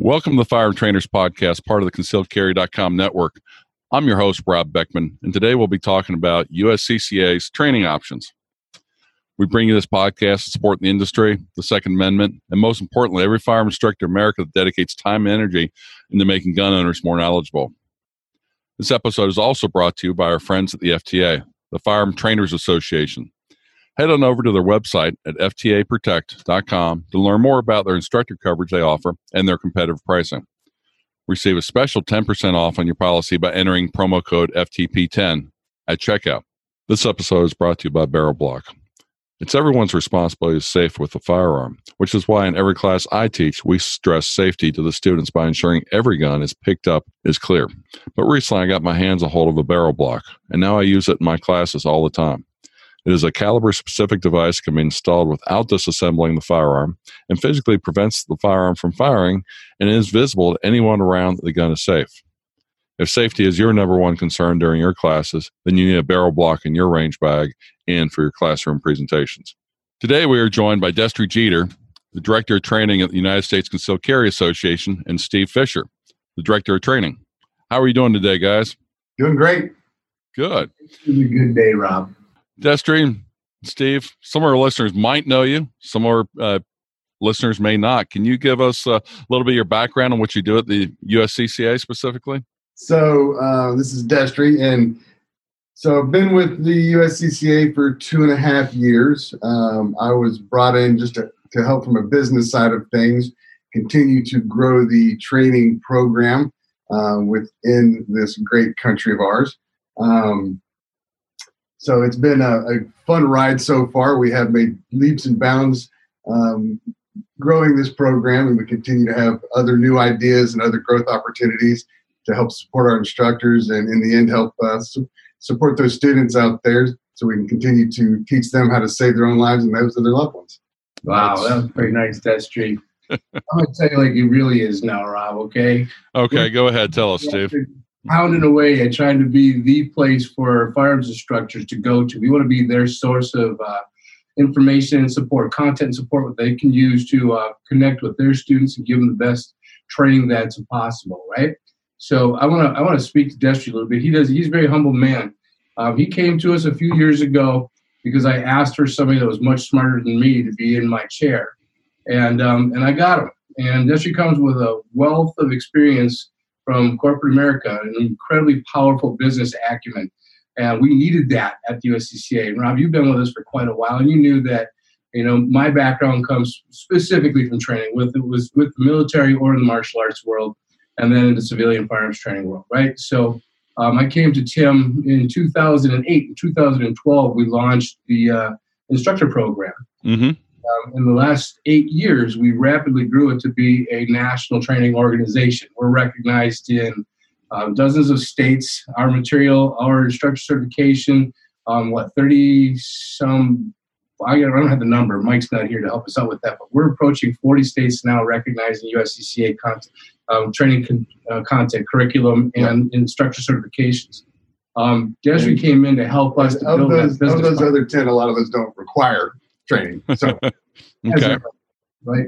Welcome to the Firearm Trainers Podcast, part of the ConcealedCarry.com network. I'm your host, Rob Beckman, and today we'll be talking about USCCA's training options. We bring you this podcast to support the industry, the Second Amendment, and most importantly, every firearm instructor in America that dedicates time and energy into making gun owners more knowledgeable. This episode is also brought to you by our friends at the FTA, the Firearm Trainers Association. Head on over to their website at ftaprotect.com to learn more about their instructor coverage they offer and their competitive pricing. Receive a special 10% off on your policy by entering promo code FTP10 at checkout. This episode is brought to you by Barrel Block. It's everyone's responsibility to safe with a firearm, which is why in every class I teach, we stress safety to the students by ensuring every gun is picked up is clear. But recently I got my hands a hold of a barrel block, and now I use it in my classes all the time. It is a caliber specific device can be installed without disassembling the firearm and physically prevents the firearm from firing and is visible to anyone around that the gun is safe. If safety is your number one concern during your classes, then you need a barrel block in your range bag and for your classroom presentations. Today we are joined by Destry Jeter, the Director of Training at the United States Concealed Carry Association, and Steve Fisher, the Director of Training. How are you doing today, guys? Doing great. Good. It's been a good day, Rob. Destry, Steve, some of our listeners might know you. Some of our uh, listeners may not. Can you give us a little bit of your background on what you do at the USCCA specifically? So uh, this is Destry, and so I've been with the USCCA for two and a half years. Um, I was brought in just to, to help from a business side of things, continue to grow the training program uh, within this great country of ours. Um, so it's been a, a, fun ride so far. We have made leaps and bounds um, growing this program, and we continue to have other new ideas and other growth opportunities to help support our instructors and, in the end, help uh, support those students out there so we can continue to teach them how to save their own lives and those of their loved ones. Wow, that was pretty nice, Destry. I'm gonna tell you like it really is now, Rob. Okay. Okay, go ahead. Tell us, Steve pounding away at trying to be the place for firearms instructors to go to. We want to be their source of uh, information and support, content and support, what they can use to uh, connect with their students and give them the best training that's possible, right? So I want to I want to speak to Destry a little bit. He does. He's a very humble man. Um, he came to us a few years ago because I asked for somebody that was much smarter than me to be in my chair, and um, and I got him. And Destry comes with a wealth of experience from corporate America, an incredibly powerful business acumen. And we needed that at the USCCA. And Rob, you've been with us for quite a while, and you knew that, you know, my background comes specifically from training, with it was with the military or in the martial arts world, and then in the civilian firearms training world, right? So um, I came to Tim in 2008. In 2012, we launched the uh, instructor program. Mm-hmm. Um, in the last eight years, we rapidly grew it to be a national training organization. We're recognized in um, dozens of states. Our material, our instructor certification, um, what, 30 some, I don't have the number. Mike's not here to help us out with that, but we're approaching 40 states now recognizing USCCA content, um, training con- uh, content, curriculum, and yeah. instructor certifications. Um, Destry came in to help us to build those, that business. Of those other 10, a lot of those don't require training. So, okay. right.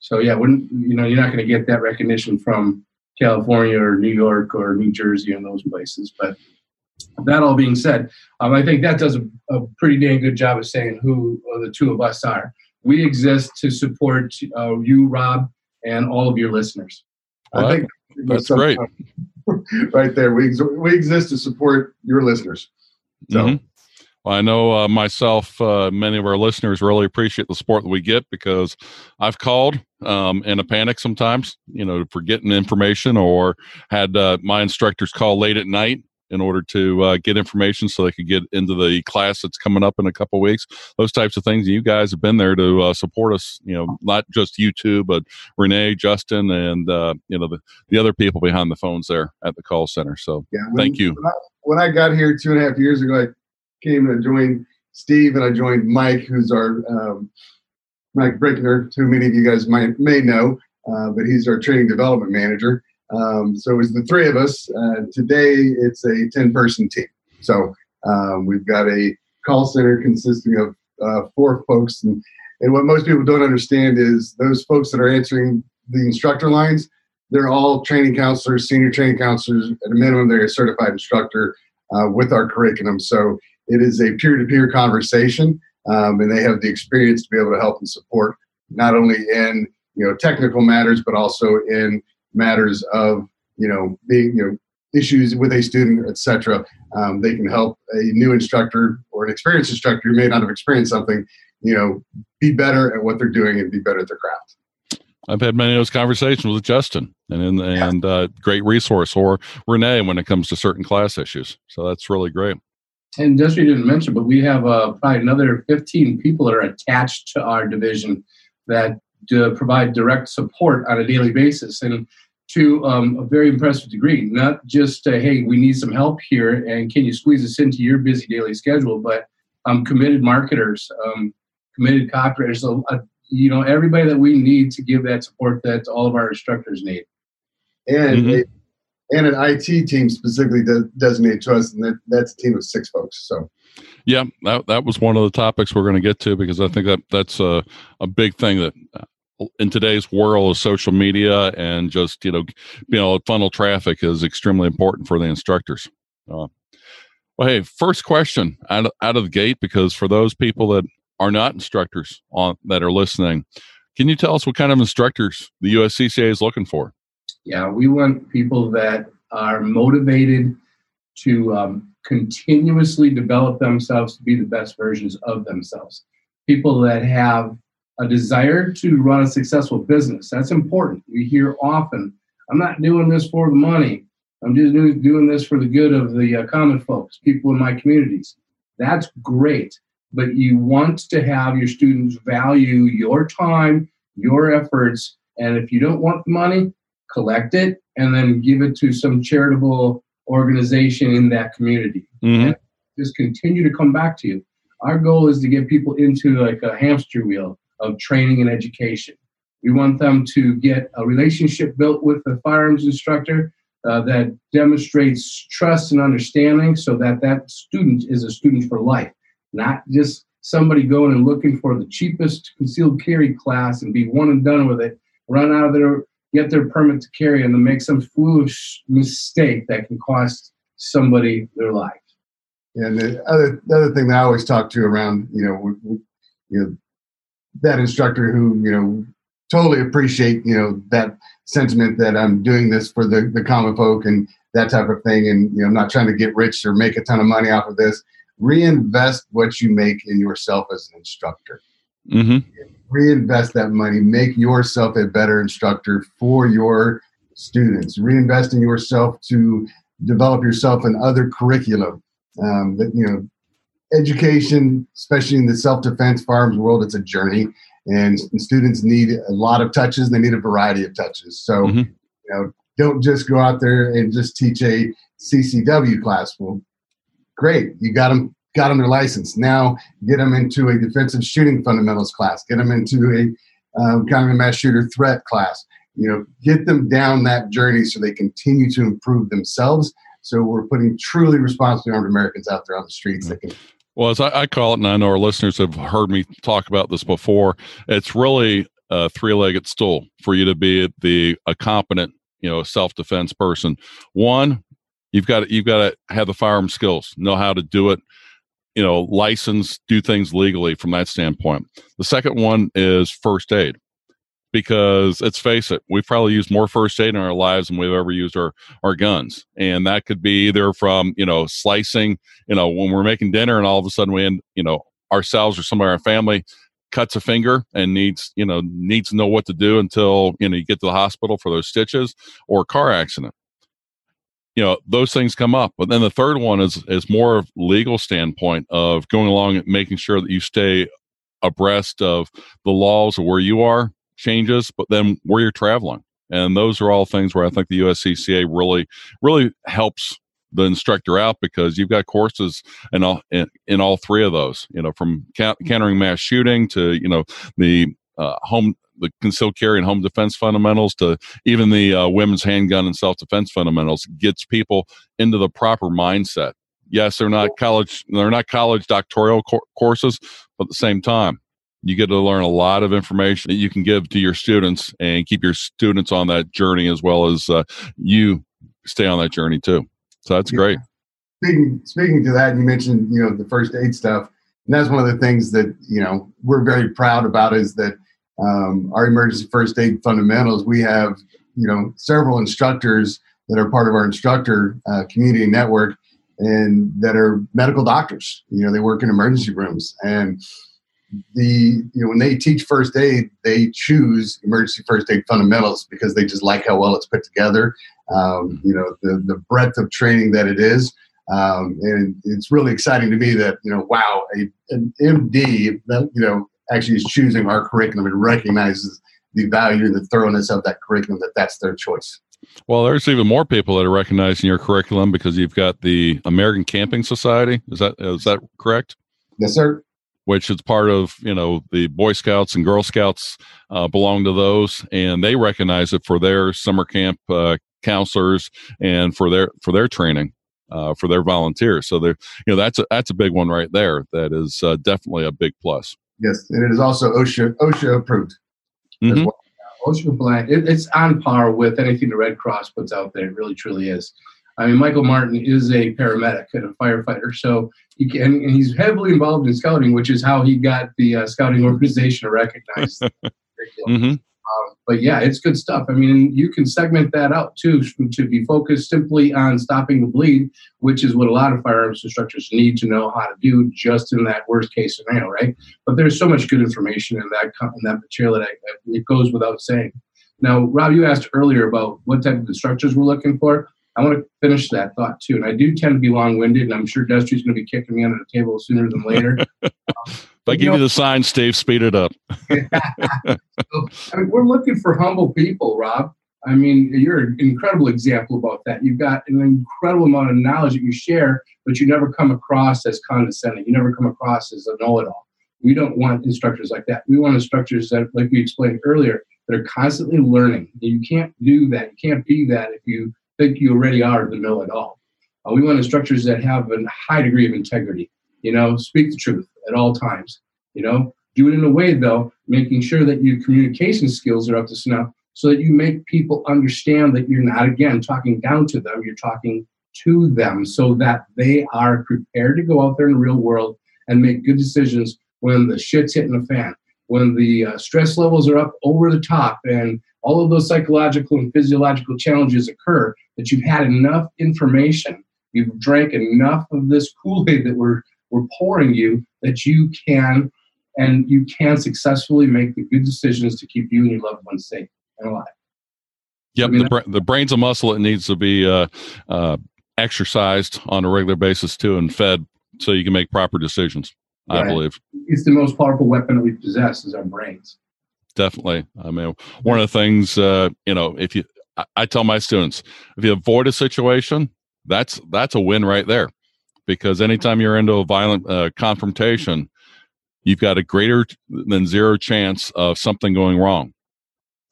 So yeah, wouldn't you know you're not going to get that recognition from California or New York or New Jersey and those places. But that all being said, um, I think that does a, a, pretty dang good job of saying who the two of us are. We exist to support uh, you, Rob, and all of your listeners. Well, I think that's great. right there, we we exist to support your listeners. So. Mm-hmm. I know uh, myself, uh, many of our listeners really appreciate the support that we get because I've called um, in a panic sometimes, you know, for getting information or had uh, my instructors call late at night in order to uh, get information so they could get into the class that's coming up in a couple weeks. Those types of things. You guys have been there to uh, support us, you know, not just you two, but Renee, Justin, and, uh, you know, the, the other people behind the phones there at the call center. So yeah, when, thank you. When I, when I got here two and a half years ago, I came and I joined Steve and I joined Mike, who's our um, Mike Brickner, who many of you guys might may know, uh, but he's our training development manager. Um, so it was the three of us. Uh, today it's a 10 person team. So um, we've got a call center consisting of uh, four folks. And, and what most people don't understand is those folks that are answering the instructor lines, they're all training counselors, senior training counselors. At a minimum, they're a certified instructor uh, with our curriculum. So it is a peer-to-peer conversation, um, and they have the experience to be able to help and support not only in you know technical matters, but also in matters of you know being you know issues with a student, etc. Um, they can help a new instructor or an experienced instructor who may not have experienced something, you know, be better at what they're doing and be better at their craft. I've had many of those conversations with Justin, and and uh, great resource, or Renee when it comes to certain class issues. So that's really great. And Destry didn't mention, but we have uh, probably another 15 people that are attached to our division that uh, provide direct support on a daily basis. And to um, a very impressive degree. Not just, uh, hey, we need some help here, and can you squeeze us into your busy daily schedule, but um, committed marketers, um, committed copywriters, uh, you know, everybody that we need to give that support that all of our instructors need. And mm-hmm. And an IT team specifically does, designated to us, and that, that's a team of six folks. So. Yeah, that, that was one of the topics we're going to get to because I think that that's a, a big thing that uh, in today's world of social media and just you know you know funnel traffic is extremely important for the instructors uh, well hey first question out of, out of the gate because for those people that are not instructors on that are listening can you tell us what kind of instructors the uscca is looking for yeah we want people that are motivated to um, continuously develop themselves to be the best versions of themselves people that have a desire to run a successful business. That's important. We hear often, I'm not doing this for the money. I'm just doing this for the good of the uh, common folks, people in my communities. That's great. But you want to have your students value your time, your efforts, and if you don't want the money, collect it and then give it to some charitable organization in that community. Mm-hmm. Just continue to come back to you. Our goal is to get people into like a hamster wheel of training and education. We want them to get a relationship built with the firearms instructor uh, that demonstrates trust and understanding so that that student is a student for life, not just somebody going and looking for the cheapest concealed carry class and be one and done with it, run out of there, get their permit to carry, and then make some foolish mistake that can cost somebody their life. And the other, the other thing that I always talk to around, you know, we, we, you know, that instructor who you know totally appreciate you know that sentiment that I'm doing this for the the common folk and that type of thing, and you know I'm not trying to get rich or make a ton of money off of this. Reinvest what you make in yourself as an instructor. Mm-hmm. Reinvest that money. Make yourself a better instructor for your students. Reinvest in yourself to develop yourself in other curriculum. Um, that you know education, especially in the self-defense firearms world, it's a journey, and, and, students need a lot of touches. They need a variety of touches. So, mm-hmm. you know, don't just go out there and just teach a CCW class. Well, great, you got them, got them their license. Now, get them into a defensive shooting fundamentals class. Get them into a um, kind of a mass shooter threat class. You know, get them down that journey so they continue to improve themselves. So we're putting truly responsibly armed Americans out there on the streets that can well, as I, I, call it, and I know our listeners have heard me talk about this before, it's really a three-legged stool for you to be the a competent, you know, self-defense person. One, you've got to, you've got to have the firearm skills, know how to do it, you know, license, do things legally from that standpoint. The second one is first aid because let's face it, we've probably used more first aid in our lives than we've ever used our, our guns. And that could be either from, you know, slicing, you know, when we're making dinner and all of a sudden we end, you know, ourselves or somebody in our family cuts a finger and needs, you know, needs to know what to do until, you know, you get to the hospital for those stitches or car accident. You know, those things come up. But then the third one is is more of legal standpoint of going along and making sure that you stay abreast of the laws of where you are changes, but then where you're traveling. And those are all things where I think the USCCA really, really helps the instructor out because you've got courses in all in, in all three of those. You know, from countering mass shooting to you know the uh, home the concealed carry and home defense fundamentals to even the uh, women's handgun and self defense fundamentals gets people into the proper mindset. Yes, they're not college they're not college doctoral co- courses, but at the same time, you get to learn a lot of information that you can give to your students and keep your students on that journey as well as uh, you stay on that journey too. So that's yeah. great. Speaking speaking to that, you mentioned you know the first aid stuff, and that's one of the things that you know we're very proud about is that um, our emergency first aid fundamentals. We have you know several instructors that are part of our instructor uh, community network and that are medical doctors. You know, they work in emergency rooms and the you know when they teach first aid they choose emergency first aid fundamentals because they just like how well it's put together um, you know the the breadth of training that it is um, and it's really exciting to me that you know wow a, an md you know actually is choosing our curriculum and recognizes the value and the thoroughness of that curriculum that that's their choice well, there's even more people that are recognizing your curriculum because you've got the American Camping Society. Is that is that correct? Yes, sir. Which is part of you know the Boy Scouts and Girl Scouts uh, belong to those, and they recognize it for their summer camp uh, counselors and for their for their training. Uh, for their volunteers, so they're you know that's a that's a big one right there. That is uh, definitely a big plus. Yes, and it is also OSHA OSHA approved. Mm-hmm. Well. OSHA compliant. It, it's on par with anything the Red Cross puts out there. It really, truly is. I mean, Michael Martin is a paramedic and a firefighter, so he can, and he's heavily involved in scouting, which is how he got the uh, scouting organization to recognize. mm-hmm. Um, but yeah, it's good stuff. I mean, you can segment that out too to be focused simply on stopping the bleed, which is what a lot of firearms instructors need to know how to do just in that worst case scenario, right? But there's so much good information in that in that material that I, it goes without saying. Now, Rob, you asked earlier about what type of instructors we're looking for. I want to finish that thought too. And I do tend to be long winded, and I'm sure Destry's going to be kicking me under the table sooner than later. Um, I give you, know, you the sign, Steve, speed it up. so, I mean, we're looking for humble people, Rob. I mean, you're an incredible example about that. You've got an incredible amount of knowledge that you share, but you never come across as condescending. You never come across as a know-it-all. We don't want instructors like that. We want instructors that, like we explained earlier, that are constantly learning. You can't do that. You can't be that if you think you already are the know-it-all. Uh, we want instructors that have a high degree of integrity. You know, speak the truth at all times. You know, do it in a way though, making sure that your communication skills are up to snuff so that you make people understand that you're not again talking down to them, you're talking to them so that they are prepared to go out there in the real world and make good decisions when the shit's hitting the fan, when the uh, stress levels are up over the top and all of those psychological and physiological challenges occur that you've had enough information, you've drank enough of this Kool-Aid that we're we're pouring you that you can and you can successfully make the good decisions to keep you and your loved ones safe and alive. Yep, the, bra- the brain's a muscle. It needs to be uh, uh, exercised on a regular basis too, and fed so you can make proper decisions. Right. I believe it's the most powerful weapon that we possess is our brains. Definitely. I mean, one of the things uh, you know, if you, I, I tell my students, if you avoid a situation, that's that's a win right there because anytime you're into a violent uh, confrontation, you've got a greater than zero chance of something going wrong.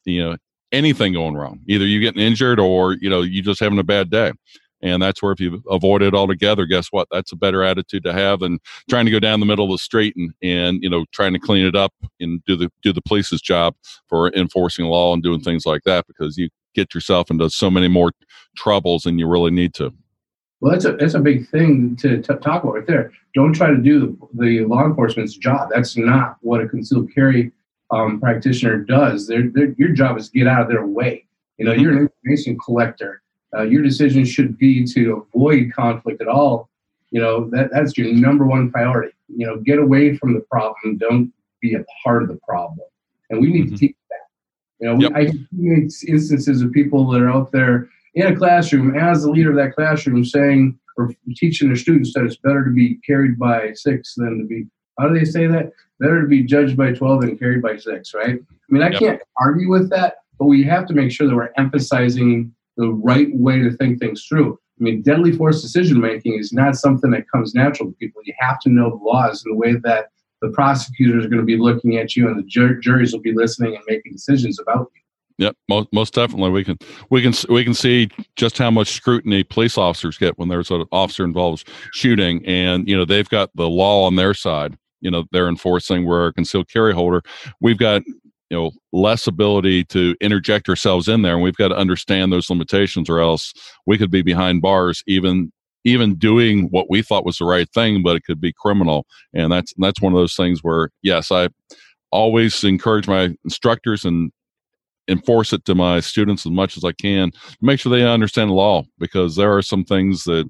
You know, anything going wrong. Either you getting injured or you know you just having a bad day. And that's where if you avoid it altogether, guess what? That's a better attitude to have than trying to go down the middle of the street and, and you know trying to clean it up and do the do the police's job for enforcing law and doing things like that because you get yourself into so many more troubles than you really need to. Well, that's a that's a big thing to t- talk about right there. Don't try to do the, the law enforcement's job. That's not what a concealed carry um, practitioner does. Your job is to get out of their way. You know, mm-hmm. you're an information collector. Uh, your decision should be to avoid conflict at all. You know, that that's your number one priority. You know, get away from the problem. Don't be a part of the problem. And we need mm-hmm. to teach that. You know, yep. I see instances of people that are out there in a classroom as the leader of that classroom saying or teaching their students that it's better to be carried by six than to be how do they say that? Better to be judged by 12 than carried by six right? I mean i yep. can't argue with that but we have to make sure that we're emphasizing the right way to think things through. I mean deadly force decision making is not something that comes natural to people. You have to know the laws in the way that the prosecutors are going to be looking at you and the jur- juries will be listening and making decisions about you Yep, most, most definitely. We can we can we can see just how much scrutiny police officers get when there's an officer involved shooting, and you know they've got the law on their side, you know they're enforcing we're a concealed carry holder we've got you know less ability to interject ourselves in there and we've got to understand those limitations or else we could be behind bars even even doing what we thought was the right thing but it could be criminal and that's that's one of those things where yes i always encourage my instructors and enforce it to my students as much as i can make sure they understand the law because there are some things that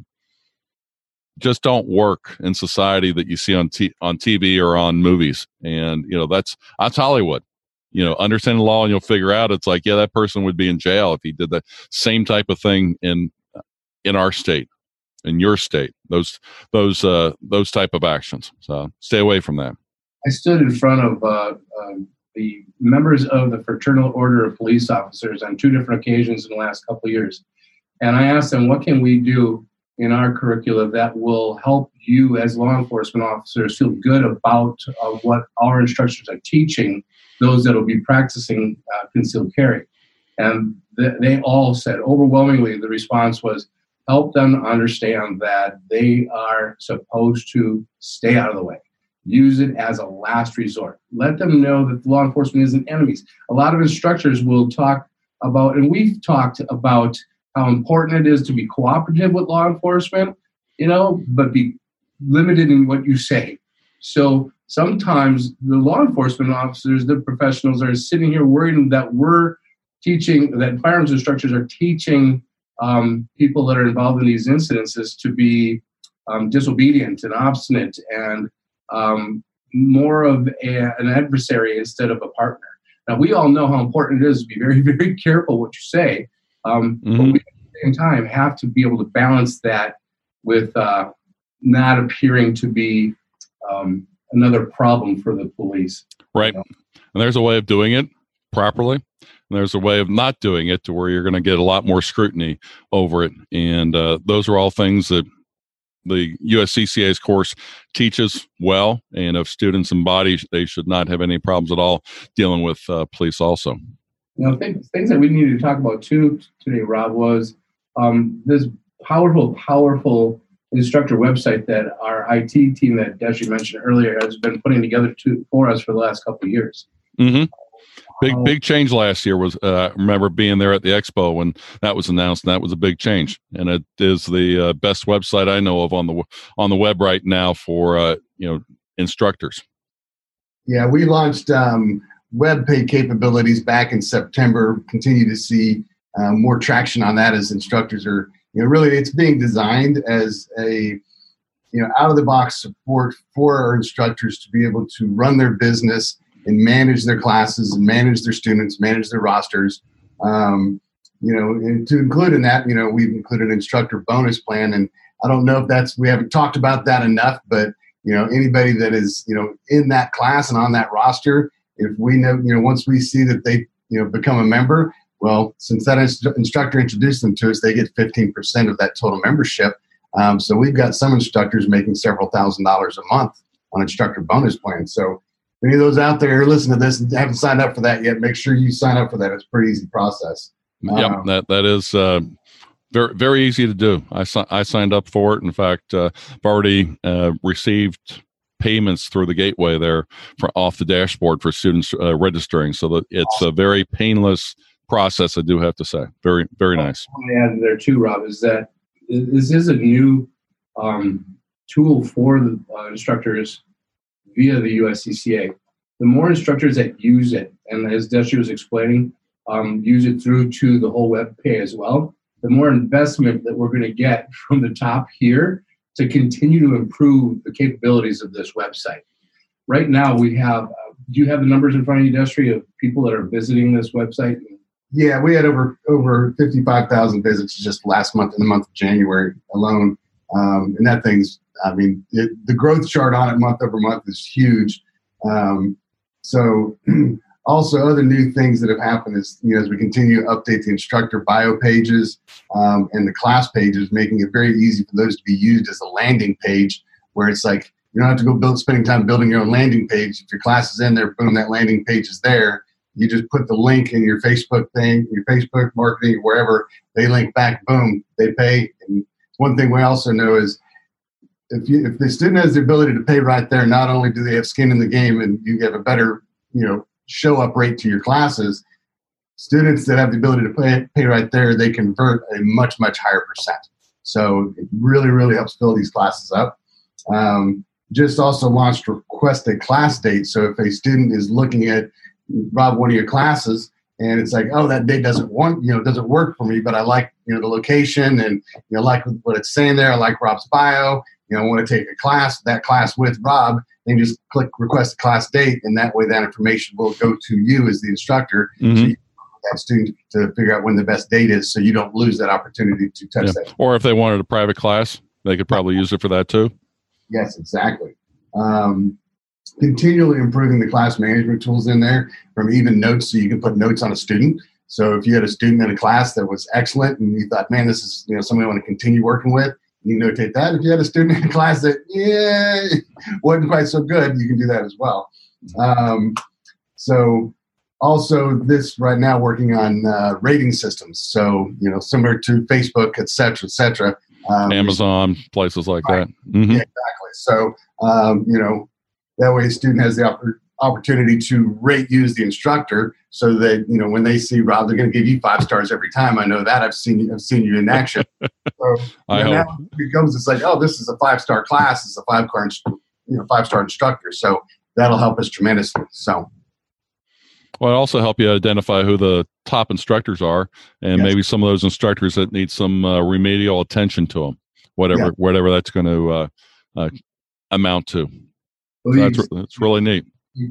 just don't work in society that you see on t- on TV or on movies. And you know that's that's Hollywood. You know understand the law and you'll figure out it's like yeah that person would be in jail if he did the same type of thing in in our state in your state those those uh those type of actions. So stay away from that. I stood in front of uh, um, the members of the fraternal order of police officers on two different occasions in the last couple of years and i asked them what can we do in our curricula that will help you as law enforcement officers feel good about uh, what our instructors are teaching those that will be practicing uh, concealed carry. And th- they all said overwhelmingly the response was help them understand that they are supposed to stay out of the way. Use it as a last resort. Let them know that law enforcement isn't enemies. A lot of instructors will talk about, and we've talked about how important it is to be cooperative with law enforcement, you know, but be limited in what you say. So sometimes the law enforcement officers, the professionals, are sitting here worried that we're teaching, that firearms instructors are teaching um, people that are involved in these incidences to be um, disobedient and obstinate and um, more of a, an adversary instead of a partner. Now, we all know how important it is to be very, very careful what you say, um, mm-hmm. but we at the same time have to be able to balance that with uh, not appearing to be um, another problem for the police. Right. You know? And there's a way of doing it properly. And there's a way of not doing it to where you're going to get a lot more scrutiny over it. And uh, those are all things that the USCCA's course teaches well. And if students embody, they should not have any problems at all dealing with uh, police also. You know, things, things that we needed to talk about too today, Rob, was um, this powerful, powerful instructor website that our IT team that Desi mentioned earlier has been putting together to, for us for the last couple of years. Mm-hmm. Big um, big change last year was uh, I remember being there at the expo when that was announced and that was a big change and it is the uh, best website I know of on the on the web right now for uh, you know instructors. Yeah, we launched um, web pay capabilities back in September. Continue to see um, more traction on that as instructors are you know, really it's being designed as a you know out of the box support for our instructors to be able to run their business and manage their classes and manage their students, manage their rosters. Um, you know, and to include in that, you know, we've included instructor bonus plan, and I don't know if that's we haven't talked about that enough, but you know, anybody that is you know in that class and on that roster, if we know, you know, once we see that they you know become a member, well, since that instructor introduced them to us, they get 15% of that total membership. Um, so we've got some instructors making several thousand dollars a month on instructor bonus plans. So any of those out there listen to this and haven't signed up for that yet, make sure you sign up for that. It's a pretty easy process. Yeah, um, that that is uh, very very easy to do. I I signed up for it. In fact, uh, I've already uh, received payments through the gateway there for off the dashboard for students uh, registering. So that it's a very painless process. I do have to say, very very nice. I add there too, Rob, is that this is a new um, tool for the uh, instructors via the USCCA. The more instructors that use it, and as Destry was explaining, um, use it through to the whole web pay as well, the more investment that we're going to get from the top here to continue to improve the capabilities of this website. Right now, we have. Uh, do you have the numbers in front of you, Destry, of people that are visiting this website yeah, we had over over fifty five thousand visits just last month in the month of January alone, um, and that thing's. I mean, it, the growth chart on it month over month is huge. Um, so, also other new things that have happened is you know as we continue to update the instructor bio pages um, and the class pages, making it very easy for those to be used as a landing page, where it's like you don't have to go build spending time building your own landing page. If your class is in there, boom, that landing page is there you just put the link in your Facebook thing, your Facebook marketing, wherever they link back, boom, they pay. And one thing we also know is if you if the student has the ability to pay right there, not only do they have skin in the game and you have a better you know show up rate to your classes, students that have the ability to pay pay right there, they convert a much much higher percent. So it really really helps fill these classes up. Um, just also launched request a class date. So if a student is looking at Rob one of your classes and it's like, oh, that date doesn't want, you know, doesn't work for me, but I like, you know, the location and you know, like what it's saying there. I like Rob's bio. You know, want to take a class, that class with Rob, and just click request a class date, and that way that information will go to you as the instructor. Mhm. So you that student to figure out when the best date is, so you don't lose that opportunity to touch Yeah. that Or if they wanted a private class, they could probably use it for that too. Yes, exactly. Um, continually improving the class management tools in there from even notes so you can put notes on a student. So if you had a student in a class that was excellent and you thought, man, this is you know somebody I want to continue working with, you can notate that. If you had a student in class that yeah wasn't quite so good, you can do that as well. Um, so also this right now working on uh, rating systems. So you know similar to Facebook, et cetera, et cetera. Um, Amazon, places like Right. that. hmm yeah, exactly. So, um, you know, that way a student has the oppor- opportunity to rate use the instructor so that, you know, when they see Rob, they're going to give you five stars every time. I know that I've seen you, I've seen you in action. So, I know, now it becomes, it's like, oh, this is a five star class. It's a five car, you know, five star instructor. So that'll help us tremendously. So, Well, it also help you identify who the top instructors are, and Yes. maybe some of those instructors that need some uh, remedial attention to them, whatever, Yeah. whatever that's going to uh, uh, amount to. So that's that's really neat.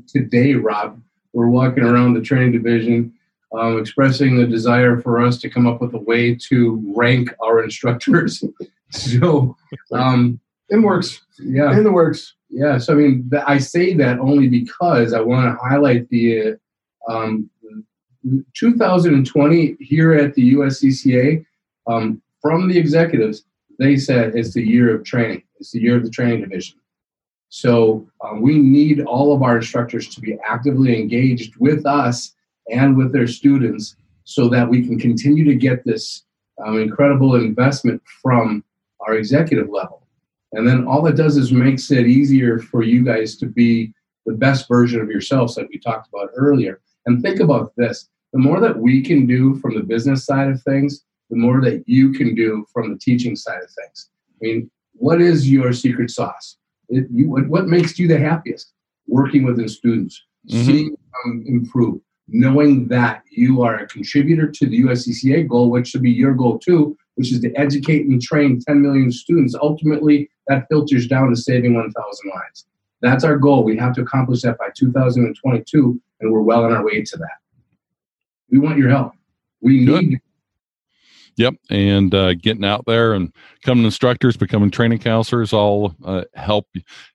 Today, Rob, we're walking around the training division, um, expressing the desire for us to come up with a way to rank our instructors. so, um, in works, yeah, in the works. yeah. So, I mean, th- I say that only because I want to highlight the uh, um, 2020 here at the USCCA. Um, from the executives, they said it's the year of training. It's the year of the training division. So um, we need all of our instructors to be actively engaged with us and with their students so that we can continue to get this um, incredible investment from our executive level. And then all it does is makes it easier for you guys to be the best version of yourselves, like we talked about earlier. And think about this the more that we can do from the business side of things, the more that you can do from the teaching side of things. I mean, what is your secret sauce? It, you, what, makes you the happiest? Working with the students, Mhm. seeing them improve, knowing that you are a contributor to the USCCA goal, which should be your goal too, which is to educate and train 10 million students. Ultimately, that filters down to saving 1,000 lives. That's our goal. We have to accomplish that by 2022, and we're well on our way to that. We want your help. We Good. need Yep, and uh, getting out there and becoming instructors, becoming training counselors, all uh, help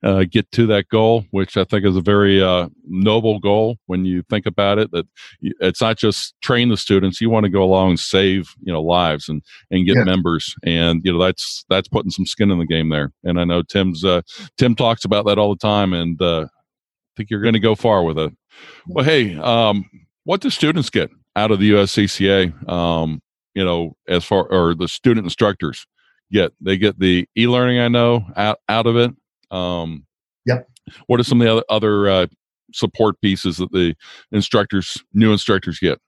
uh, get to that goal, which I think is a very uh, noble goal when you think about it. That it's not just train the students; you want to go along and save you know lives and and get Yeah. members, and you know that's that's putting some skin in the game there. And I know Tim's uh, Tim talks about that all the time, and uh, I think you're going to go far with it. Well, hey, um, what do students get out of the USCCA? Um, you know, as far or the student instructors get they get the e-learning. I know out out of it. Um, Yep. What are some of the other other uh, support pieces that the instructors, new instructors, get?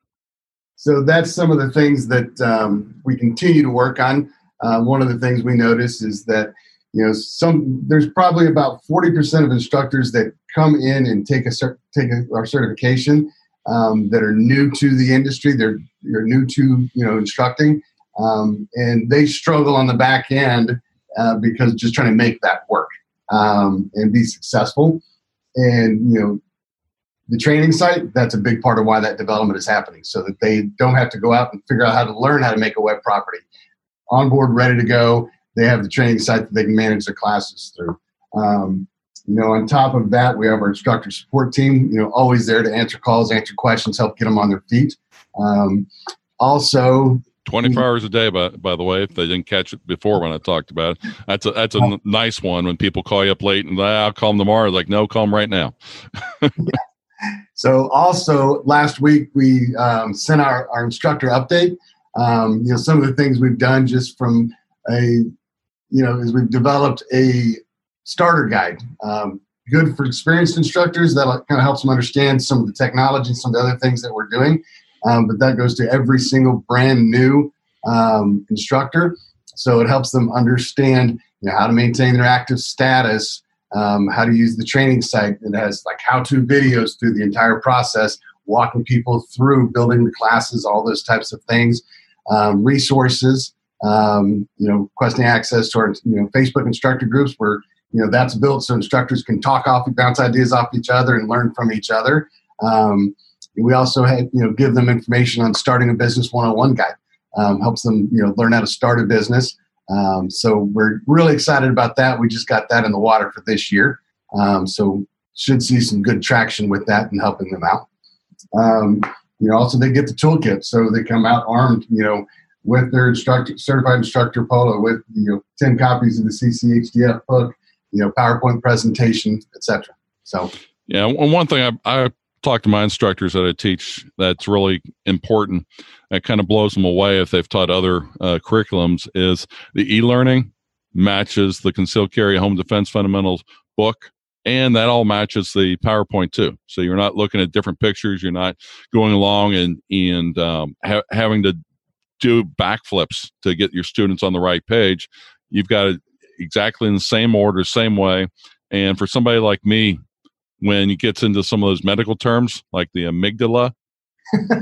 So that's some of the things that um, we continue to work on. Uh, one of the things we notice is that you know some there's probably about 40% of instructors that come in and take a cer- take a, our certification um, that are new to the industry. They're they're new to you know instructing, um, and they struggle on the back end uh, because just trying to make that work um, and be successful. And you know the training site, that's a big part of why that development is happening, so that they don't have to go out and figure out how to learn how to make a web property. On board, ready to go. They have the training site that they can manage their classes through. Um, you know, on top of that, we have our instructor support team. You know, always there to answer calls, answer questions, help get them on their feet. Um, also, 24 hours a day by, by the way if they didn't catch it before when i talked about it that's a that's a n- nice one when people call you up late and "Ah, i'll call them tomorrow like no call them right now So also last week we um, sent our, our instructor update. Um, you know some of the things we've done just from a you you know, is we've developed a starter guide. Um, good for experienced instructors that kind of helps them understand some of the technology and some of the other things that we're doing. Um, but that goes to every single brand new um, instructor. So it helps them understand you know, how to maintain their active status, um, how to use the training site. It has like how-to videos through the entire process, walking people through building the classes, all those types of things, um, resources. Um, you know, requesting access to our you know Facebook instructor groups where you know that's built so instructors can talk off, and bounce ideas off each other, and learn from each other. Um, we also had you know give them information on starting a business 101 guide. Um, helps them you know learn how to start a business. Um, so we're really excited about that. We just got that in the water for this year. Um, so should see some good traction with that and helping them out. Um, you know, also they get the toolkit, so they come out armed. You know, with their instructor, certified instructor polo, with you know ten copies of the CCHDF book, you know, PowerPoint presentation, etc. So. Yeah, and one thing I, I talk to my instructors that I teach that's really important that kind of blows them away if they've taught other uh, curriculums is the e-learning matches the concealed carry home defense fundamentals book and that all matches the powerpoint too. So you're not looking at different pictures you're not going along and and um, ha- having to do backflips to get your students on the right page. You've got it exactly in the same order same way and for somebody like me when it gets into some of those medical terms like the amygdala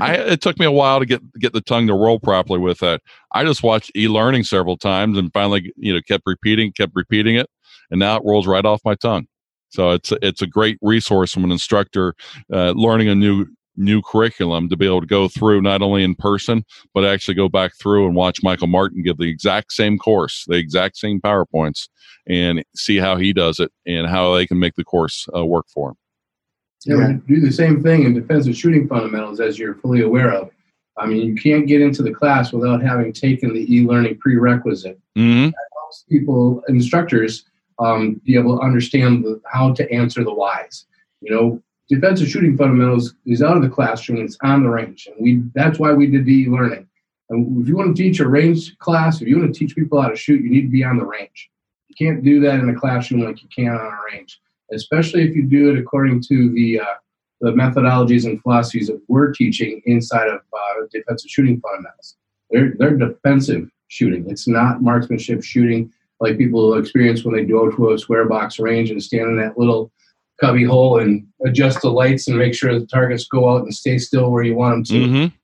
I, it took me a while to get get the tongue to roll properly with that. I just watched e-learning several times and finally, you know, kept repeating, kept repeating it, and now it rolls right off my tongue. So it's it's a great resource from an instructor uh, learning a new new curriculum to be able to go through not only in person but actually go back through and watch Michael Martin give the exact same course, the exact same powerpoints, and see how he does it and how they can make the course uh, work for him. Yeah, do the same thing in defensive shooting fundamentals, as you're fully aware of. I mean, you can't get into the class without having taken the e-learning prerequisite. Mm-hmm. That helps people, instructors, um, be able to understand the, how to answer the whys. You know, defensive shooting fundamentals is out of the classroom; it's on the range, and we that's why we did the e-learning. And if you want to teach a range class, if you want to teach people how to shoot, you need to be on the range. You can't do that in a classroom like you can on a range especially if you do it according to the uh, the methodologies and philosophies that we're teaching inside of uh, defensive shooting fundamentals. They're they're defensive shooting. It's not marksmanship shooting like people experience when they go to a square box range and stand in that little cubby hole and adjust the lights and make sure the targets go out and stay still where you want them to. Mm-hmm.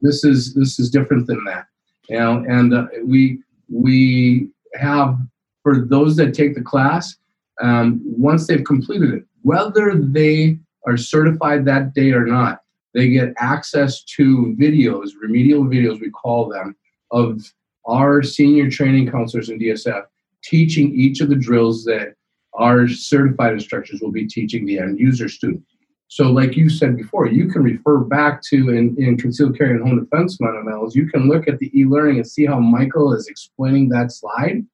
This is this is different than that. You know, and uh, we we have for those that take the class, um, once they've completed it, whether they are certified that day or not, they get access to videos, remedial videos, we call them, of our senior training counselors in DSF teaching each of the drills that our certified instructors will be teaching the end user student. So, like you said before, you can refer back to in, in concealed carry and home defense fundamentals. You can look at the e-learning and see how Michael is explaining that slide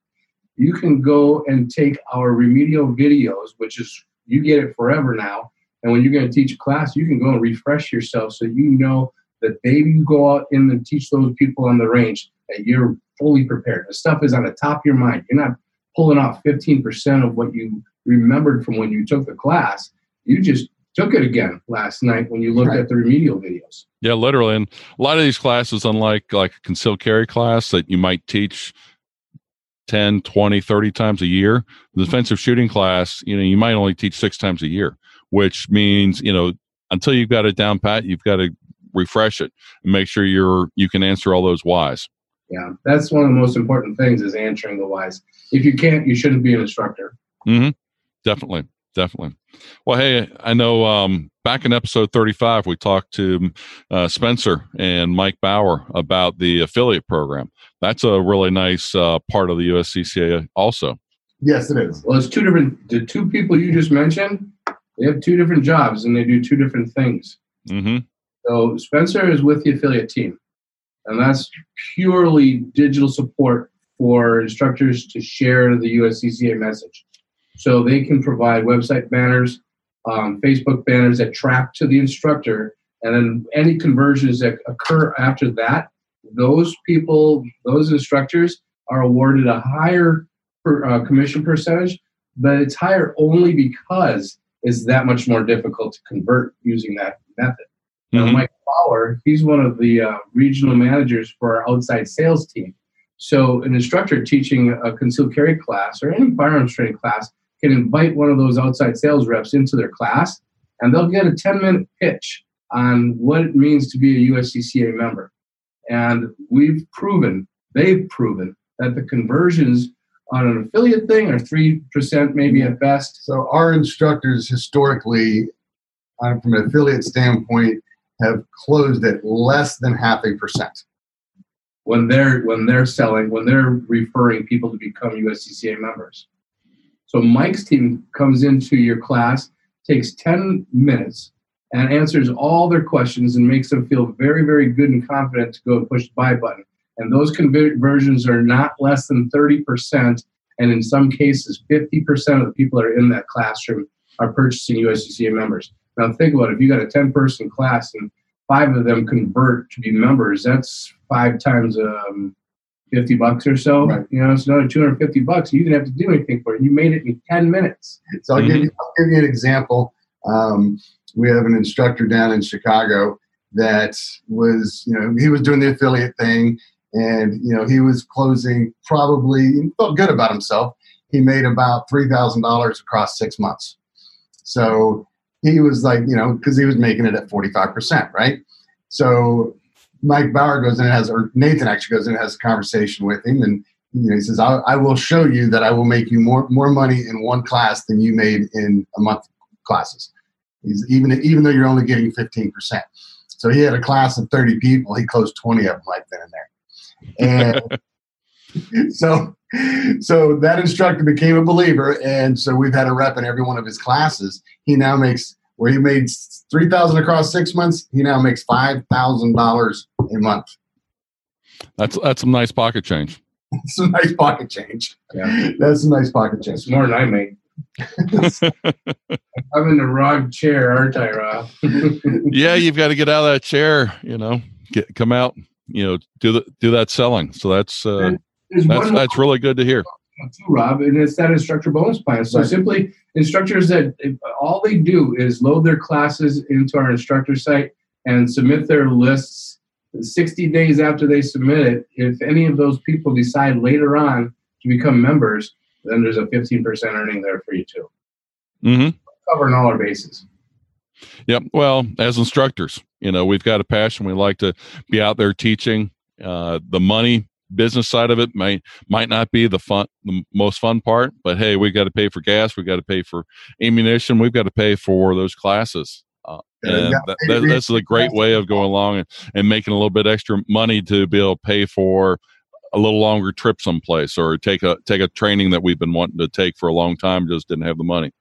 you can go and take our remedial videos, which is you get it forever now. And when you're going to teach a class, you can go and refresh yourself so you know that maybe you go out in and teach those people on the range that you're fully prepared. The stuff is on the top of your mind. You're not pulling off 15% of what you remembered from when you took the class. You just took it again last night when you looked right. at the remedial videos. Yeah, literally. And a lot of these classes, unlike like a concealed carry class that you might teach 10, 20, 30 times a year. The mm-hmm. defensive shooting class, you know, you might only teach six times a year, which means, you know, until you've got it down pat, you've got to refresh it and make sure you're you can answer all those whys. Yeah, that's one of the most important things is answering the whys. If you can't, you shouldn't be an instructor. Mm-hmm. Definitely, definitely. Well, hey, I know um, back in episode 35, we talked to uh, Spencer and Mike Bauer about the affiliate program. That's a really nice uh, part of the USCCA, also. Yes, it is. Well, it's two different. The two people you just mentioned, they have two different jobs and they do two different things. Mm-hmm. So Spencer is with the affiliate team, and that's purely digital support for instructors to share the USCCA message. So they can provide website banners, um, Facebook banners that track to the instructor, and then any conversions that occur after that, those people, those instructors are awarded a higher per, uh, commission percentage, but it's higher only because it's that much more difficult to convert using that method. Now, Mhm. Mike Fowler, he's one of the uh, regional managers for our outside sales team. So, an instructor teaching a concealed carry class or any firearms training class can invite one of those outside sales reps into their class, and they'll get a 10 minute pitch on what it means to be a USCCA member. And we've proven, they've proven, that the conversions on an affiliate thing are 3% maybe at best. So our instructors historically, uh, from an affiliate standpoint, have closed at less than half a percent. when they're when they're selling when they're referring people to become USCCA members. So Mike's team comes into your class, takes 10 minutes and answers all their questions and makes them feel very very good and confident to go and push the buy button. And those conversions are not less than 30% and in some cases 50% of the people that are in that classroom are purchasing USCCA members. Now think about it, if you got a 10 person class and five of them convert to be members, that's five times um, 50 bucks or so. Right. You know, it's another 250 bucks. You didn't have to do anything for it. You made it in 10 minutes. So I'll, give, you, I'll give you an example. Um, we have an instructor down in Chicago that was, you know, he was doing the affiliate thing and, you know, he was closing probably, felt good about himself. He made about $3,000 across six months. So he was like, you know, because he was making it at 45%, right? So Mike Bauer goes in and has, or Nathan actually goes in and has a conversation with him and you know, he says, I, I will show you that I will make you more more money in one class than you made in a month classes. He's even even though you're only getting 15%. So he had a class of 30 people, he closed 20 of them right then and there. And so so that instructor became a believer, and so we've had a rep in every one of his classes. He now makes where he made three thousand across six months, he now makes five thousand dollars a month. That's that's some nice pocket change. Some nice pocket change. Yeah. That's some nice pocket change. It's more than I make. I'm in the wrong chair, aren't I, Rob? yeah, you've got to get out of that chair. You know, get come out. You know, do the do that selling. So that's uh, There's that's one that's really good to hear. too, Rob, and it's that instructor bonus plan. So Right. simply instructors that all they do is load their classes into our instructor site and submit their lists 60 days after they submit it. If any of those people decide later on to become members, then there's a 15% earning there for you too. hmm Covering all our bases. Yep. Well, as instructors, you know, we've got a passion. We like to be out there teaching. Uh, the money business side of it might might not be the fun, the most fun part, but hey, we've got to pay for gas. We've got to pay for ammunition. We've got to pay for those classes. Uh, and that, that, that's a great way of going along and, and making a little bit extra money to be able to pay for a little longer trip someplace or take a take a training that we've been wanting to take for a long time, just didn't have the money.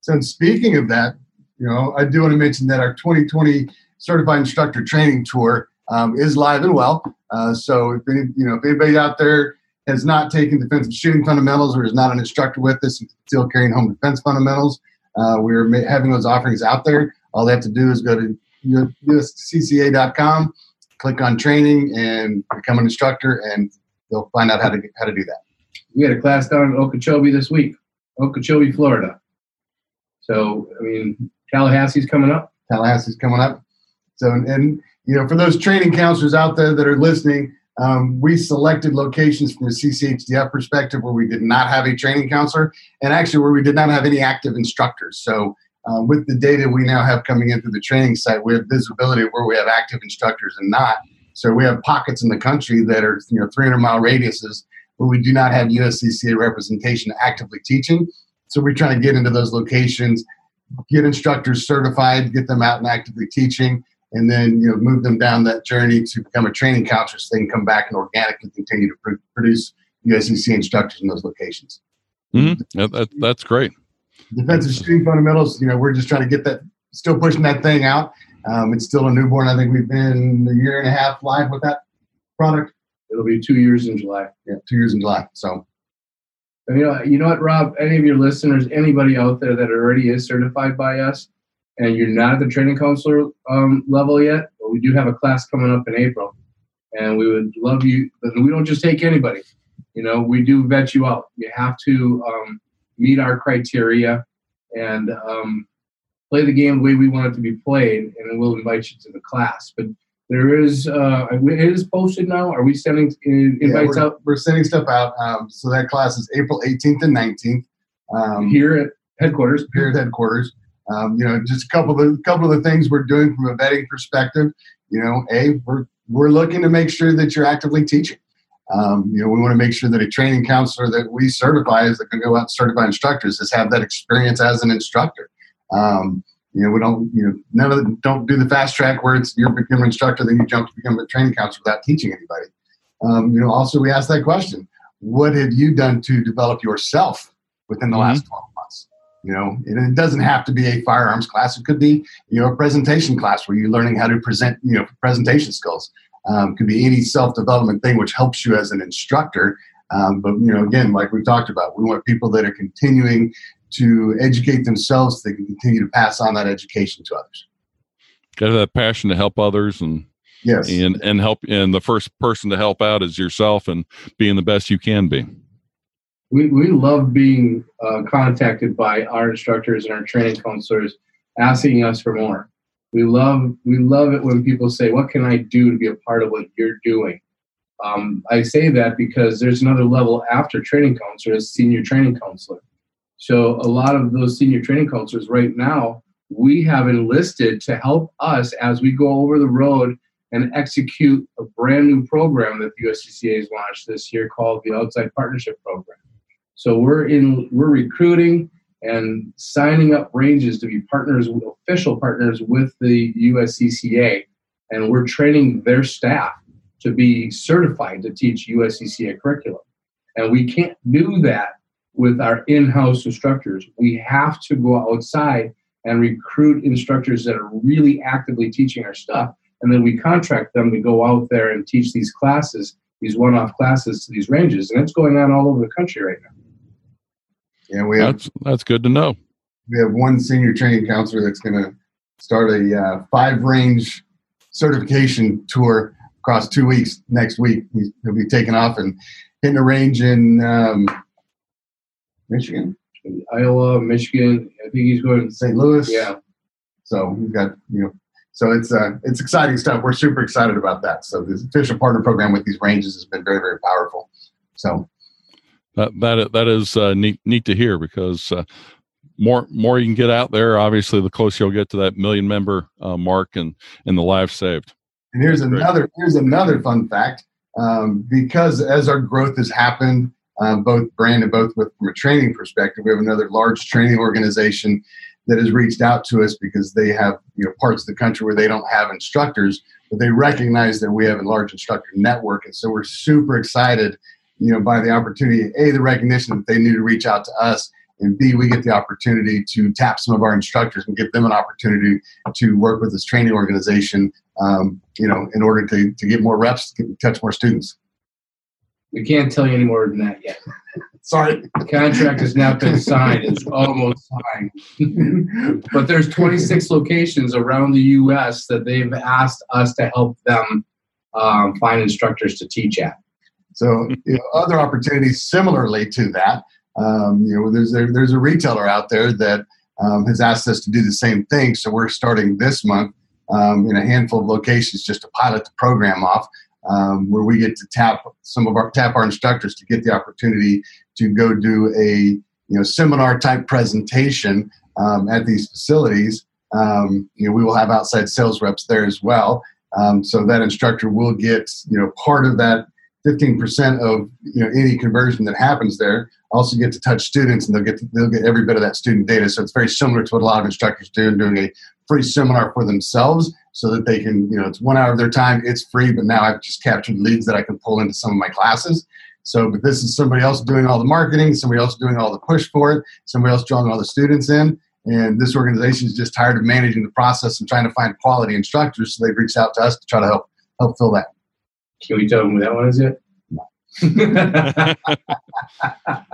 So speaking of that, you know, I do want to mention that our 2020 Certified Instructor Training Tour um, is live and well. Uh, so if any, you know, if anybody out there has not taken defensive shooting fundamentals or is not an instructor with us and still carrying home defense fundamentals, uh, we're ma- having those offerings out there. All they have to do is go to uscca.com, click on training, and become an instructor, and they'll find out how to how to do that. We had a class down in Okeechobee this week, Okeechobee, Florida. So, I mean, Tallahassee's coming up. Tallahassee's coming up. So, and you know, for those training counselors out there that are listening, um, we selected locations from a CCHDF perspective where we did not have a training counselor, and actually where we did not have any active instructors. So, uh, with the data we now have coming into the training site, we have visibility of where we have active instructors and not. So, we have pockets in the country that are you know 300 mile radiuses where we do not have USCCA representation actively teaching. So, we're trying to get into those locations, get instructors certified, get them out and actively teaching and then you know move them down that journey to become a training counselor so they can come back and organically continue to pr- produce USCC instructors in those locations. hmm That, that, that's great. Defensive shooting fundamentals, you know, we're just trying to get that, still pushing that thing out. Um, it's still a newborn. I think we've been a year and a half live with that product. It'll be two years in July. Yeah, two years in July. So And, you know, you know what, Rob? Any of your listeners, anybody out there that already is certified by us, and you're not at the training counselor um, level yet, but we do have a class coming up in April, and we would love you. But we don't just take anybody. You know, we do vet you out. You have to um, meet our criteria and um, play the game the way we want it to be played, and we'll invite you to the class. But there is, uh, it is posted now. Are we sending in- Yeah, invites we're, out we're sending stuff out. Um, so that class is April 18th and 19th. Um, here at headquarters? here at headquarters. Um, you know, just a couple of the couple of the things we're doing from a vetting perspective. You know, a we're we're looking to make sure that you're actively teaching. Um, you know, we want to make sure that a training counselor that we certify is that can go out and certify instructors has have that experience as an instructor. Um, you know, we don't, you know, none of the, don't do the fast track where it's you become an instructor, then you jump to become a training counselor without teaching anybody. Um, you know, also we ask that question: What have you done to develop yourself within the last 12 months? You know, it doesn't have to be a firearms class. It could be, you know, a presentation class where you're learning how to present, you know, presentation skills. Um, could be any self-development thing which helps you as an instructor. Um, but you know, again, like we talked about, we want people that are continuing to educate themselves so they can continue to pass on that education to others. Got that passion to help others and Yes. and and help and the first person to help out is yourself and being the best you can be. We, we love being uh, contacted by our instructors and our training counselors asking us for more. We love we love it when people say what can i do to be a part of what you're doing? Um, i say that because there's another level after training counselor is senior training counselor. So a lot of those senior training counselors right now we have enlisted to help us as we go over the road and execute a brand new program that the USCCA has launched this year called the Outside Partnership Program. So we're in we're recruiting and signing up ranges to be partners, official partners with the USCCA, and we're training their staff to be certified to teach USCCA curriculum. And we can't do that with our in-house instructors. We have to go outside and recruit instructors that are really actively teaching our stuff, and then we contract them to go out there and teach these classes, these one-off classes to these ranges, and it's going on all over the country right now. Yeah, we have That's that's good to know. we have one senior training counselor that's going to start a uh, five range certification tour across two weeks next week. He'll be taking off and hitting a range in um, Michigan, Iowa, Michigan. I think he's going. To St. Louis. Yeah, So we've got you know, so it's uh, it's exciting stuff. We're super excited about that. So this official partner program with these ranges has been very very powerful. So That that that is uh, neat neat to hear because uh, more more you can get out there, obviously, the closer you'll get to that million member uh, mark and and the lives saved. And here's great. another here's another fun fact. Um, because as our growth has happened, um, both brand and both with from a training perspective, we have another large training organization that has reached out to us because they have you know parts of the country where they don't have instructors, but they recognize that we have a large instructor network, and so we're super excited, you know, by the opportunity. A, the recognition that they need to reach out to us, and B, we get the opportunity to tap some of our instructors and give them an opportunity to work with this training organization um, you know, in order to, to get more reps, to touch more students. we can't tell you any more than that yet. Sorry. The contract has now been signed. It's almost signed. But there's 26 locations around the U.S. that they've asked us to help them um, find instructors to teach at. So, you know, other opportunities similarly to that. Um, you know, there's a, there's a retailer out there that um, has asked us to do the same thing. So we're starting this month um, in a handful of locations just to pilot the program off, um, where we get to tap some of our tap our instructors to get the opportunity to go do a you know seminar type presentation um, at these facilities. Um, you know, we will have outside sales reps there as well. So that instructor will get you know part of that 15% of you know any conversion that happens there also get to touch students and they'll get they'll get every bit of that student data. So it's very similar to what a lot of instructors do in doing a free seminar for themselves so that they can you know it's one hour of their time it's free but now i've just captured leads that i can pull into some of my classes. So but this is somebody else doing all the marketing somebody else doing all the push for it somebody else drawing all the students in and this organization is just tired of managing the process and trying to find quality instructors so they've reached out to us to try to help help fill that Can we tell them who that one is yet?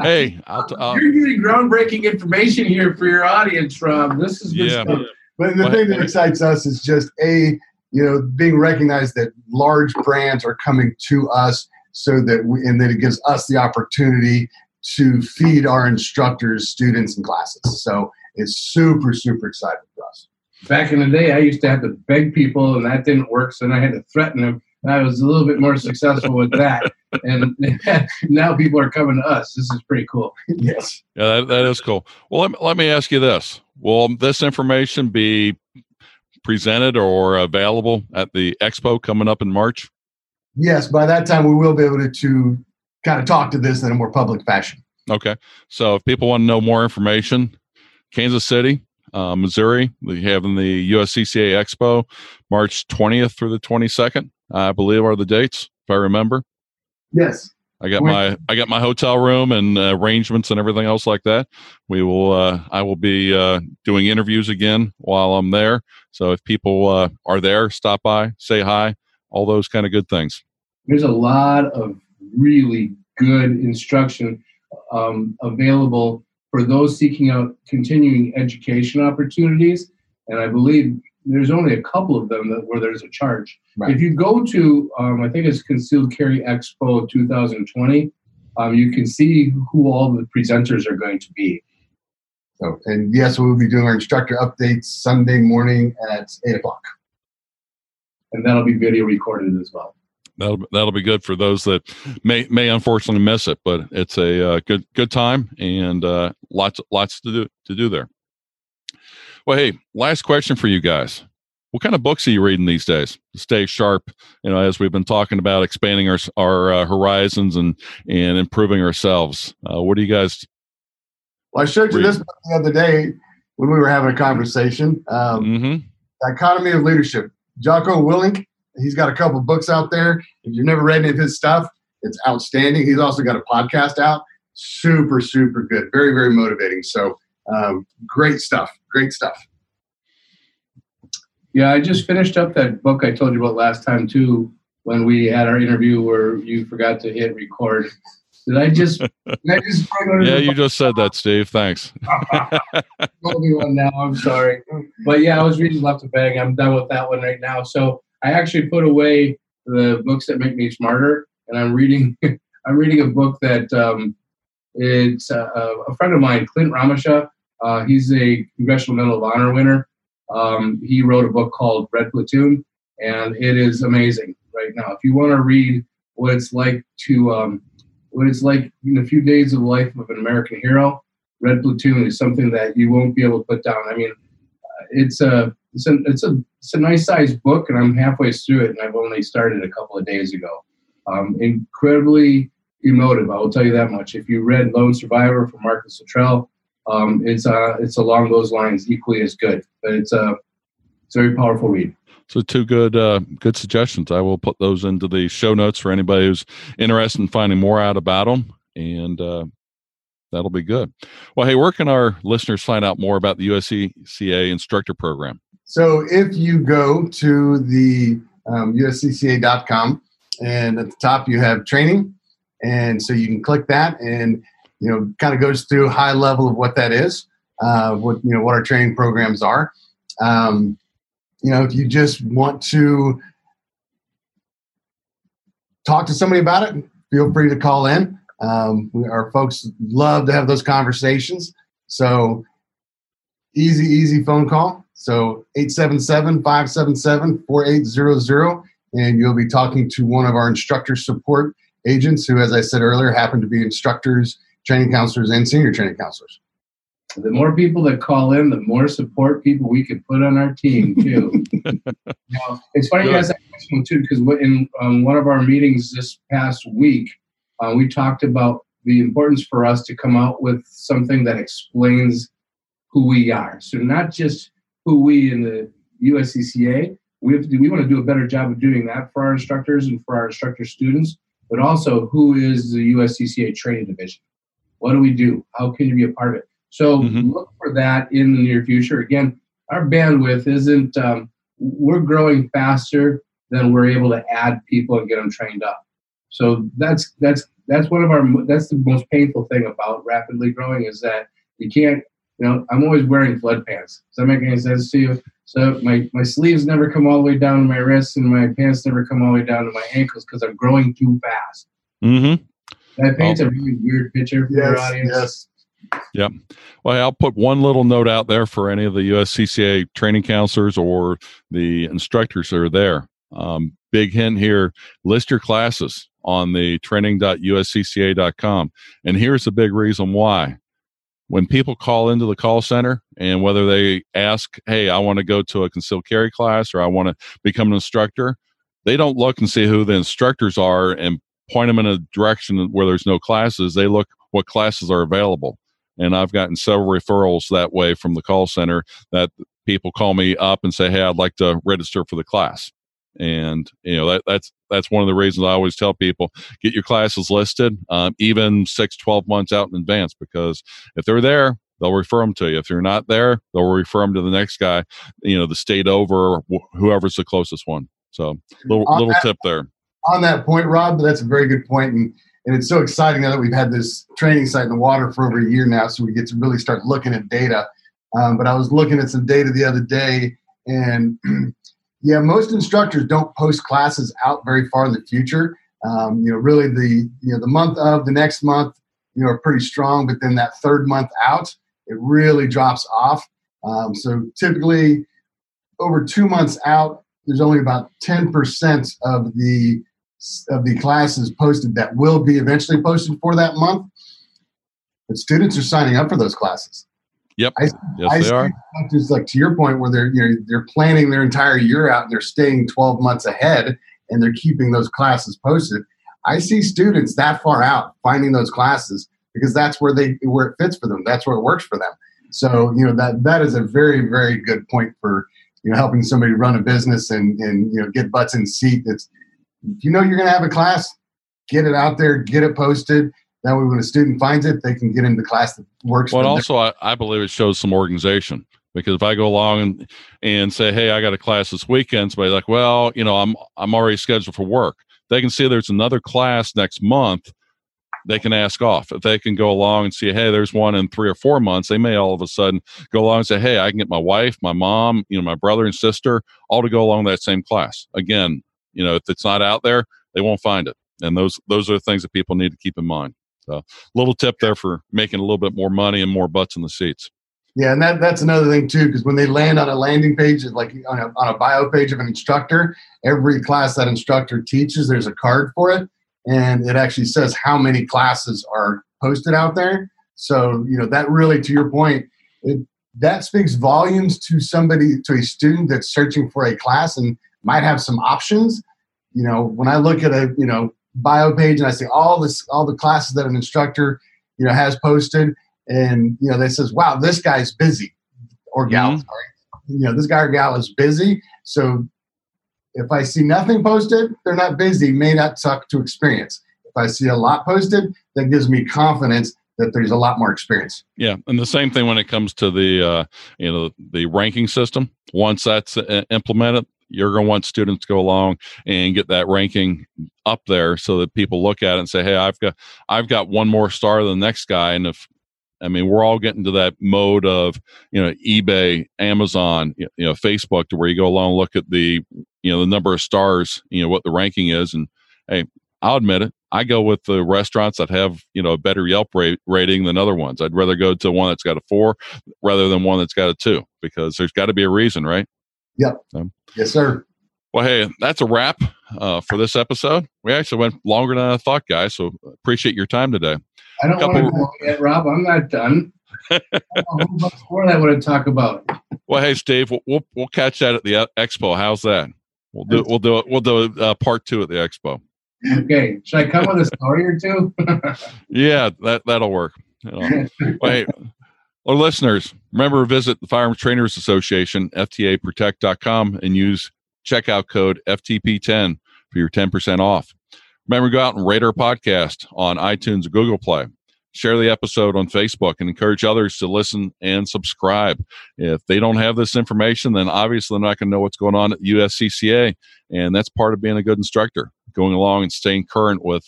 Hey, I'll t- uh, You're getting groundbreaking information here for your audience, Rob. This is good Yeah. stuff. But the What- thing that what- excites us is just a you know being recognized that large brands are coming to us so that we, and then it gives us the opportunity to feed our instructors, students, and classes. So it's super, super exciting for us. Back in the day, I used to have to beg people, and that didn't work. So then I had to threaten them. And I was a little bit more successful with that. And now people are coming to us. This is pretty cool. yes. Yeah, that, that is cool. Well, let, let me ask you this: Will this information be presented or available at the expo coming up in March? Yes, by that time we will be able to, to kind of talk to this in a more public fashion. Okay. So if people want to know more information, Kansas City, uh, Missouri, we have in the USCCA Expo, March 20th through the 22nd, I believe are the dates, if I remember. Yes. I got my I got my hotel room and uh, arrangements and everything else like that. We will uh, I will be uh, doing interviews again while I'm there. So if people uh, are there, stop by, say hi, all those kind of good things. There's a lot of really good instruction um, available for those seeking out continuing education opportunities. And I believe there's only a couple of them that, where there's a charge. Right. If you go to, um, I think it's Concealed Carry Expo 2020, um, you can see who all the presenters are going to be. So, and yes, we'll be doing our instructor updates Sunday morning at eight o'clock. And that'll be video recorded as well. That'll that'll be good for those that may may unfortunately miss it, but it's a uh, good good time and uh, lots lots to do to do there. Well, hey, last question for you guys. What kind of books are you reading these days to stay sharp? You know, as we've been talking about expanding our our uh, horizons and and improving ourselves. Uh, what do you guys? Well, I showed you this the other day when we were having a conversation. Um, hmm Dichotomy of Leadership. Jocko Willink, he's got a couple books out there. If you've never read any of his stuff, it's outstanding. He's also got a podcast out. Super, super good. Very, very motivating. So um, great stuff. Great stuff. Yeah, I just finished up that book I told you about last time too, when we had our interview where you forgot to hit record. Did I just? did I just Yeah, you just said that, Steve. Thanks. told me one now. I'm sorry, but yeah, I was reading Left of Bang. I'm done with that one right now. So I actually put away the books that make me smarter, and I'm reading. I'm reading a book that um, it's a, a friend of mine, Clint Romesha. Uh, he's a Congressional Medal of Honor winner. Um, he wrote a book called Red Platoon, and it is amazing right now. If you want to read what it's like to um, what it's like in a few days of the life of an American hero, Red Platoon is something that you won't be able to put down. I mean, uh, it's a it's a it's a it's a nice sized book, and I'm halfway through it, and I've only started a couple of days ago. Um, incredibly emotive, I will tell you that much. If you read Lone Survivor from Marcus Luttrell, um, it's uh it's along those lines, equally as good. But it's a it's a very powerful read. So two good uh, good suggestions. I will put those into the show notes for anybody who's interested in finding more out about them, and uh, that'll be good. Well, hey, where can our listeners find out more about the USCCA instructor program? So if you go to the um, uscca.com and at the top you have training, and so you can click that and you know kind of goes through high level of what that is, uh, what you know what our training programs are. Um, you know, if you just want to talk to somebody about it, feel free to call in. Um, we, our folks love to have those conversations. So easy, easy phone call. So 877-577-4800 and you'll be talking to one of our instructor support agents who, as I said earlier, happen to be instructors, training counselors, and senior training counselors. The more people that call in, the more support people we can put on our team too. you know, it's funny you guys asked this one too, because in um, one of our meetings this past week, uh, we talked about the importance for us to come out with something that explains who we are. So not just who we in the USCCA, we have to do, we want to do a better job of doing that for our instructors and for our instructor students, but also who is the USCCA training division? What do we do? How can you be a part of it? So Mhm. look for that in the near future. Again, our bandwidth isn't, um, we're growing faster than we're able to add people and get them trained up. So that's, that's, that's one of our, that's the most painful thing about rapidly growing is that you can't, you know, I'm always wearing flood pants. Does that make any sense to you? So my, my sleeves never come all the way down to my wrists and my pants never come all the way down to my ankles because I'm growing too fast. Mm-hmm. That paints a really weird picture for your audience. yes. Yep. Well, I'll put one little note out there for any of the USCCA training counselors or the instructors that are there. Um, big hint here list your classes on the training.uscca.com. And here's the big reason why. When people call into the call center and whether they ask, hey, I want to go to a concealed carry class or I want to become an instructor, they don't look and see who the instructors are and point them in a direction where there's no classes. They look what classes are available and I've gotten several referrals that way from the call center that people call me up and say, "Hey, I'd like to register for the class." And you know that that's that's one of the reasons I always tell people get your classes listed, um, even six, 12 months out in advance, because if they're there, they'll refer them to you. If you're not there, they'll refer them to the next guy, you know, the state over, wh- whoever's the closest one. So little On little that- tip there. on that point, Rob, that's a very good point, and and it's so exciting now that we've had this training site in the water for over a year now, so we get to really start looking at data. Um, but I was looking at some data the other day, and yeah, most instructors don't post classes out very far in the future. Um, you know, really the you know the month of the next month, you know, are pretty strong, but then that third month out, it really drops off. Um, so typically, over two months out, there's only about 10% of the of the classes posted that will be eventually posted for that month. But students are signing up for those classes. Yep. I- yes, I they are. Just like to your point, where they're you know they're planning their entire year out and they're staying 12 months ahead and they're keeping those classes posted. I see students that far out finding those classes because that's where they where it fits for them. That's where it works for them. So you know that that is a very very good point for you know helping somebody run a business and and you know get butts in seat. If you know you're going to have a class, get it out there, get it posted. That way, when a student finds it, they can get into the class that works. Well, also, I, I believe it shows some organization because if I go along and, and say, "Hey, I got a class this weekend," somebody's like, "Well, you know, I'm I'm already scheduled for work." They can see there's another class next month. They can ask off. If they can go along and see, "Hey, there's one in three or four months," they may all of a sudden go along and say, "Hey, I can get my wife, my mom, you know, my brother and sister all to go along that same class." Again, you know, if it's not out there, they won't find it, and those those are the things that people need to keep in mind. So, little tip there for making a little bit more money and more butts in the seats. Yeah, and that, that's another thing too, because when they land on a landing page, like on a, on a bio page of an instructor, every class that instructor teaches, there's a card for it, and it actually says how many classes are posted out there. So you know that really, to your point, it, that speaks volumes to somebody, to a student that's searching for a class and might have some options. You know, when I look at a you know bio page and I see all this, all the classes that an instructor you know has posted and you know they says wow this guy's busy or gal Mhm. sorry you know this guy or gal is busy so if i see nothing posted they're not busy may not suck to experience if i see a lot posted that gives me confidence that there's a lot more experience Yeah, and the same thing when it comes to the uh, you know the ranking system. Once that's uh, implemented, you're going to want students to go along and get that ranking up there so that people look at it and say, "Hey, I've got I've got one more star than the next guy." And if I mean, we're all getting to that mode of you know eBay, Amazon, you know, Facebook, to where you go along and look at the you know the number of stars, you know what the ranking is, and hey, I'll admit it. I go with the restaurants that have you know a better Yelp rate, rating than other ones. I'd rather go to one that's got a four rather than one that's got a two because there's got to be a reason, right? Yep. Yes sir Well, hey, that's a wrap uh, for this episode. We actually went longer than I thought, guys. So appreciate your time today. I don't Couple- want to go yet, Rob. I'm not done. I have a whole bunch more that I want to talk about. Well, hey, Steve, we'll we'll, we'll catch that at the uh, expo. How's that? We'll do we'll do it. We'll do uh, part two at the expo. Okay, should I come with a story or two? Yeah, that that'll work. Wait, well, listeners, remember to visit the Firearms Trainers Association, FTAProtect.com, and use checkout code FTP10 for your 10% off. Remember go out and rate our podcast on iTunes or Google Play. Share the episode on Facebook and encourage others to listen and subscribe. If they don't have this information, then obviously they're not going to know what's going on at USCCA. And that's part of being a good instructor, going along and staying current with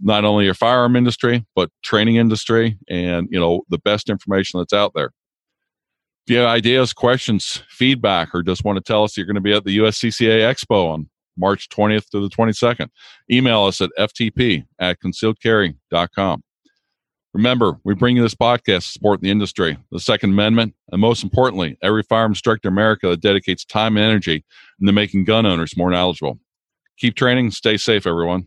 not only your firearm industry but training industry and you know the best information that's out there if you have ideas questions feedback or just want to tell us you're going to be at the uscca expo on March 20th to the 22nd. Email us at ftp at concealedcarry.com. Remember, we bring you this podcast to support the industry, the Second Amendment, and most importantly, every firearms instructor in America that dedicates time and energy into making gun owners more knowledgeable. Keep training. Stay safe, everyone.